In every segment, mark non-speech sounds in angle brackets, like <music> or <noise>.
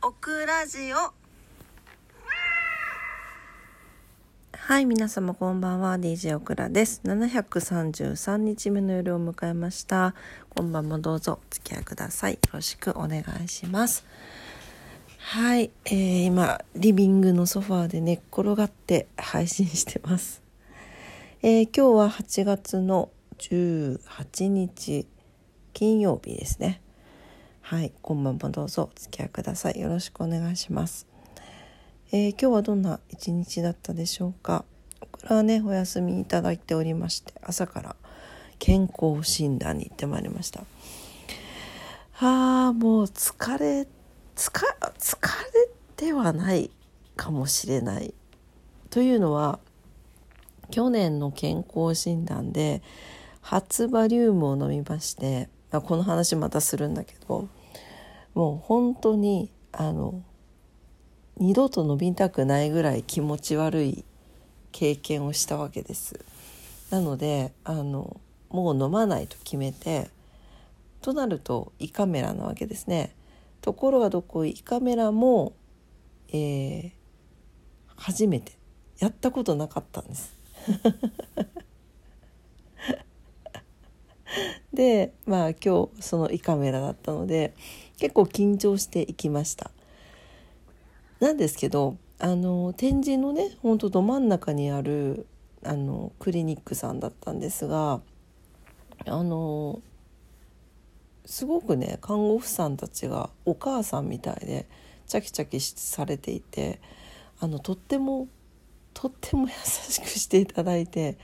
オクラジオはい、皆様こんばんは。DJ オクラです。733日目の夜を迎えました。今晩もどうぞお付き合いください。よろしくお願いします。はい、えー今、リビングのソファーで寝っ転がって配信してます。えー今日は8月の18日金曜日ですね。はい、今晩もどうぞお付き合いください。よろしくお願いします。えー今日はどんな一日だったでしょうか？これはねお休みいただいておりまして朝から健康診断に行ってまいりましたあーもう疲れ疲疲れてはないかもしれないというのは去年の健康診断で初バリウムを飲みましてあこの話またするんだけどもう本当にあの二度と伸びたくないぐらい気持ち悪い経験をしたわけです。なのであのもう飲まないと決めてとなると胃カメラなわけですね。ところがどこ胃カメラも、えー初めてやったことなかったんです。<laughs> でまあ今日その胃カメラだったので結構緊張していきました。なんですけどあの展示のねほんとど真ん中にあるあのクリニックさんだったんですがあのすごくね看護婦さんたちがお母さんみたいでチャキチャキされていてあのとってもとっても優しくしていただいて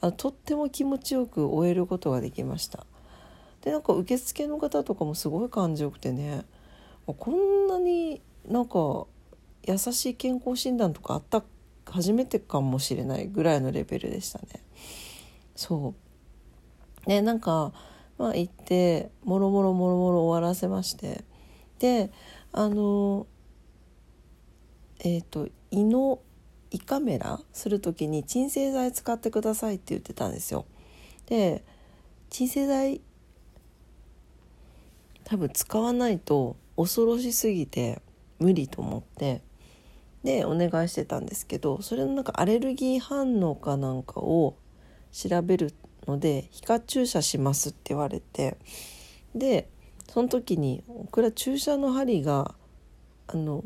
あのとっても気持ちよく終えることができました。でなんか受付の方とかもすごい感じよくてねこんなになんか優しい健康診断とかあった初めてかもしれないぐらいのレベルでしたね。そうでなんかまあ行ってもろもろもろもろ終わらせましてであのえっ、と胃の胃カメラする時に鎮静剤使ってくださいって言ってたんですよ。で鎮静剤多分使わないと恐ろしすぎて無理と思ってでお願いしてたんですけどそれのなんかアレルギー反応かなんかを調べるので皮下注射しますって言われてでその時にこれは注射の針があの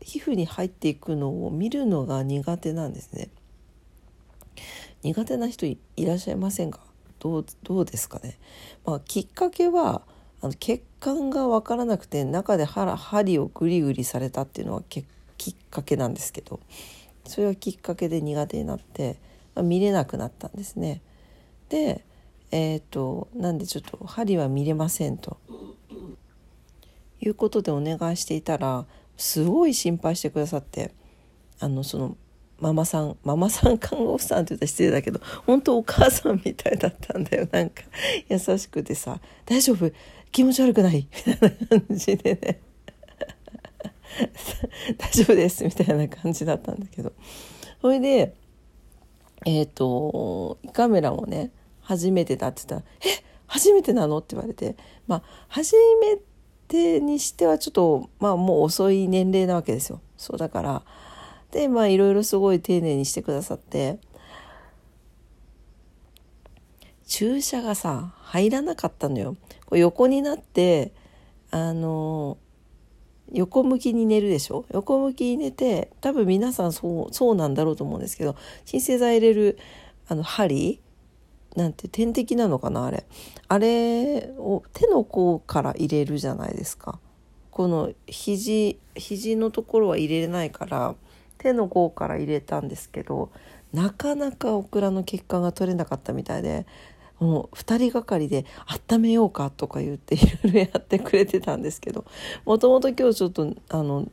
皮膚に入っていくのを見るのが苦手なんですね。苦手な人いいらっしゃいませんか？どうどうですかね、まあ、きっかけはあの血管が分からなくて中で針針をグリグリされたっていうのはきっかけなんですけどそれがきっかけで苦手になって、まあ見れなくなったんですね。でえっ、となんでちょっと針は見れませんと。いうことでお願いしていたらすごい心配してくださってあのそのママさんママさん看護婦さんって言ったら失礼だけど本当お母さんみたいだったんだよ。なんか優しくてさ「大丈夫？気持ち悪くない?」みたいな感じでね <laughs> 大丈夫ですみたいな感じだったんだけどそれでえっ、と胃カメラもね初めてだって言ったら「え初めてなの?」って言われてまあ初めてにしてはちょっとまあもう遅い年齢なわけですよ。そうだからでまあいろいろすごい丁寧にしてくださって注射がさ入らなかったのよ。こう横になってあの横向きに寝るでしょ？横向きに寝て多分皆さんそうそうなんだろうと思うんですけど鎮静剤入れるあの針？なんて点滴なのかなあれ。あれを手の甲から入れるじゃないですか。この肘肘のところは入れれないから手の甲から入れたんですけどなかなかオクラの血管が取れなかったみたいでもう2人がかりで「温めようか」とか言っていろいろやってくれてたんですけどもともと今日ちょっとあの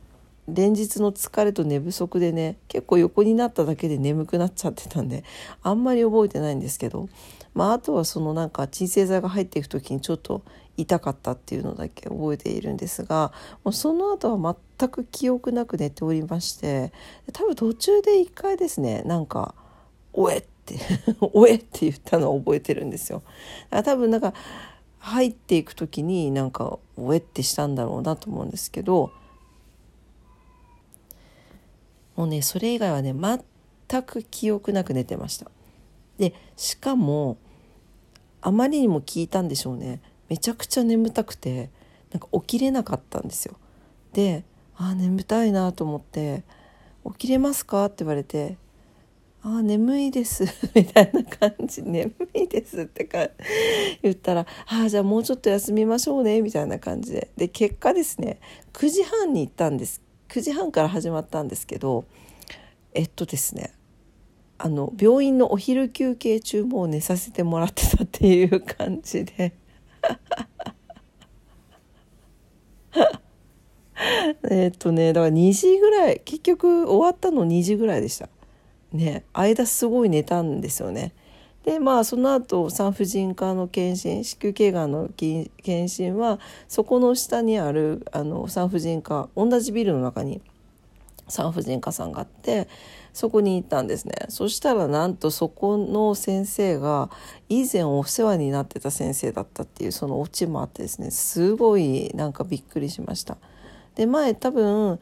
連日の疲れと寝不足でね結構横になっただけで眠くなっちゃってたんであんまり覚えてないんですけど、まあ、あとはそのなんか鎮静剤が入っていく時にちょっと痛かったっていうのだけ覚えているんですがもうその後は全く記憶なく寝ておりまして多分途中で一回ですねなんか「おえ!」っ「<laughs> おえ!」って言ったのを覚えてるんですよ。多分なんか入っていく時になんか「おえ!」ってしたんだろうなと思うんですけどもうねそれ以外はね全く記憶なく寝てましたでしかもあまりにも聞いたんでしょうねめちゃくちゃ眠たくてなんか起きれなかったんですよであ眠たいなと思って「起きれますか?」って言われて「あ眠いです」<laughs> みたいな感じ「眠いです」ってか言ったら「ああじゃあもうちょっと休みましょうね」みたいな感じで。で結果ですね9時半に行ったんです。9時半から始まったんですけどえっとですねあの病院のお昼休憩中も寝させてもらってたっていう感じで。<laughs> えっとねだから2時ぐらい結局終わったの2時ぐらいでした。ね間すごい寝たんですよねでまあその後産婦人科の検診子宮頸がんの検診はそこの下にあるあの産婦人科同じビルの中に産婦人科さんがあってそこに行ったんですねそしたらなんとそこの先生が以前お世話になってた先生だったっていうそのオチもあってですねすごいなんかびっくりしました。で前多分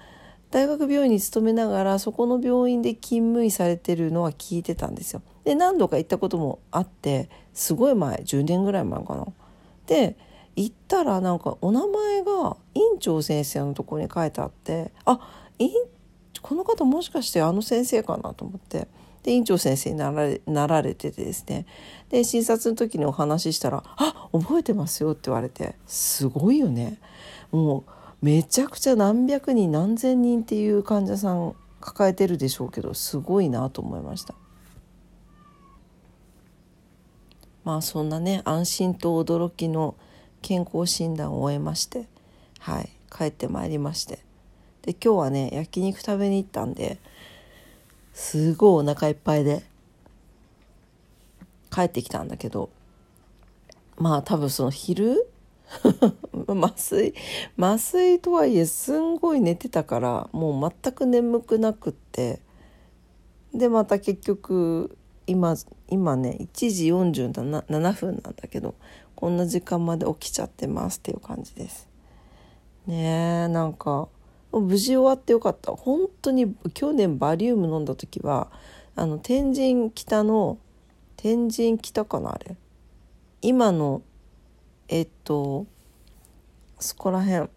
大学病院に勤めながらそこの病院で勤務医されてるのは聞いてたんですよ。で何度か行ったこともあってすごい前10年ぐらい前かな。で行ったらなんかお名前が院長先生のところに書いてあってあこの方もしかしてあの先生かなと思ってで院長先生になられなられててですねで診察の時にお話ししたら「あ覚えてますよ」って言われてすごいよね。もうめちゃくちゃ何百人何千人っていう患者さん抱えてるでしょうけどすごいなと思いました。まあそんなね安心と驚きの健康診断を終えましてはい帰ってまいりまして。で今日はね焼肉食べに行ったんですごいお腹いっぱいで帰ってきたんだけどまあ多分その昼？<laughs> 麻酔麻酔とはいえすんごい寝てたからもう全く眠くなくって。でまた結局今今ね1時47分なんだけどこんな時間まで起きちゃってますっていう感じです。ねえなんか無事終わってよかった。本当に去年バリウム飲んだ時はあの天神北の天神北かなあれ。今のえっとそこら辺、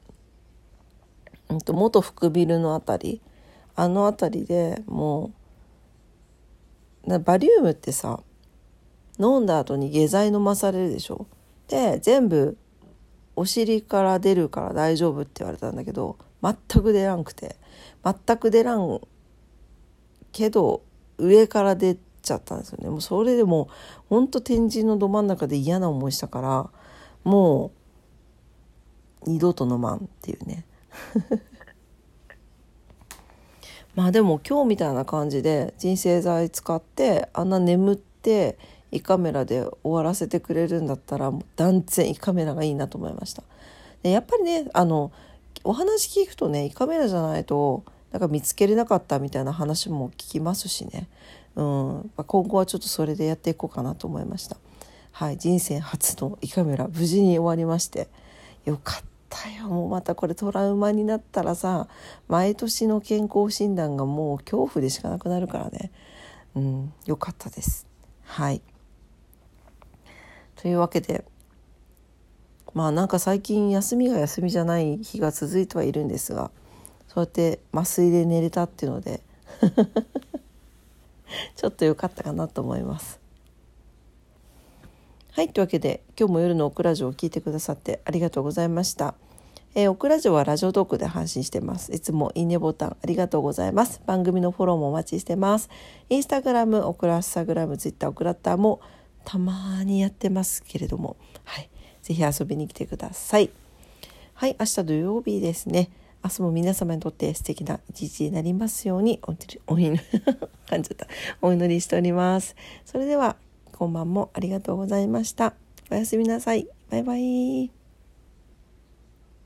うん、と元福ビルの辺り。あの辺りでもうバリウムってさ飲んだ後に下剤飲まされるでしょ？で全部お尻から出るから大丈夫って言われたんだけど全く出らんくて。全く出らんけど上から出ちゃったんですよね。もうそれでもほんと天神のど真ん中で嫌な思いしたからもう二度と飲まんっていうね。<laughs> まあでも今日みたいな感じで人生剤使ってあんな眠って胃カメラで終わらせてくれるんだったら断然胃カメラがいいなと思いました。でやっぱりねあのお話聞くとね胃カメラじゃないとなんか見つけれなかったみたいな話も聞きますしね、うん、今後はちょっとそれでやっていこうかなと思いました。はい、人生初の胃カメラ無事に終わりましてよかったよもうまたこれトラウマになったらさ毎年の健康診断がもう恐怖でしかなくなるからね、うん、よかったです。はいというわけでまあなんか最近休みが休みじゃない日が続いてはいるんですがそうやって麻酔で寝れたっていうので <laughs> ちょっと良かったかなと思います。はいというわけで今日も夜のオクラジオを聞いてくださってありがとうございました。えー、オクラジオはラジオトークで配信してます。いつもいいねボタンありがとうございます。番組のフォローもお待ちしてます。インスタグラム、オクラスタグラム、ツイッター、オクラッターもたまにやってますけれども、はい。ぜひ遊びに来てください。はい、明日土曜日ですね。明日も皆様にとって素敵な一日になりますようにおお祈り噛ん <laughs> じたお祈りしております。それでは今晩もありがとうございました。おやすみなさい。バイバイ。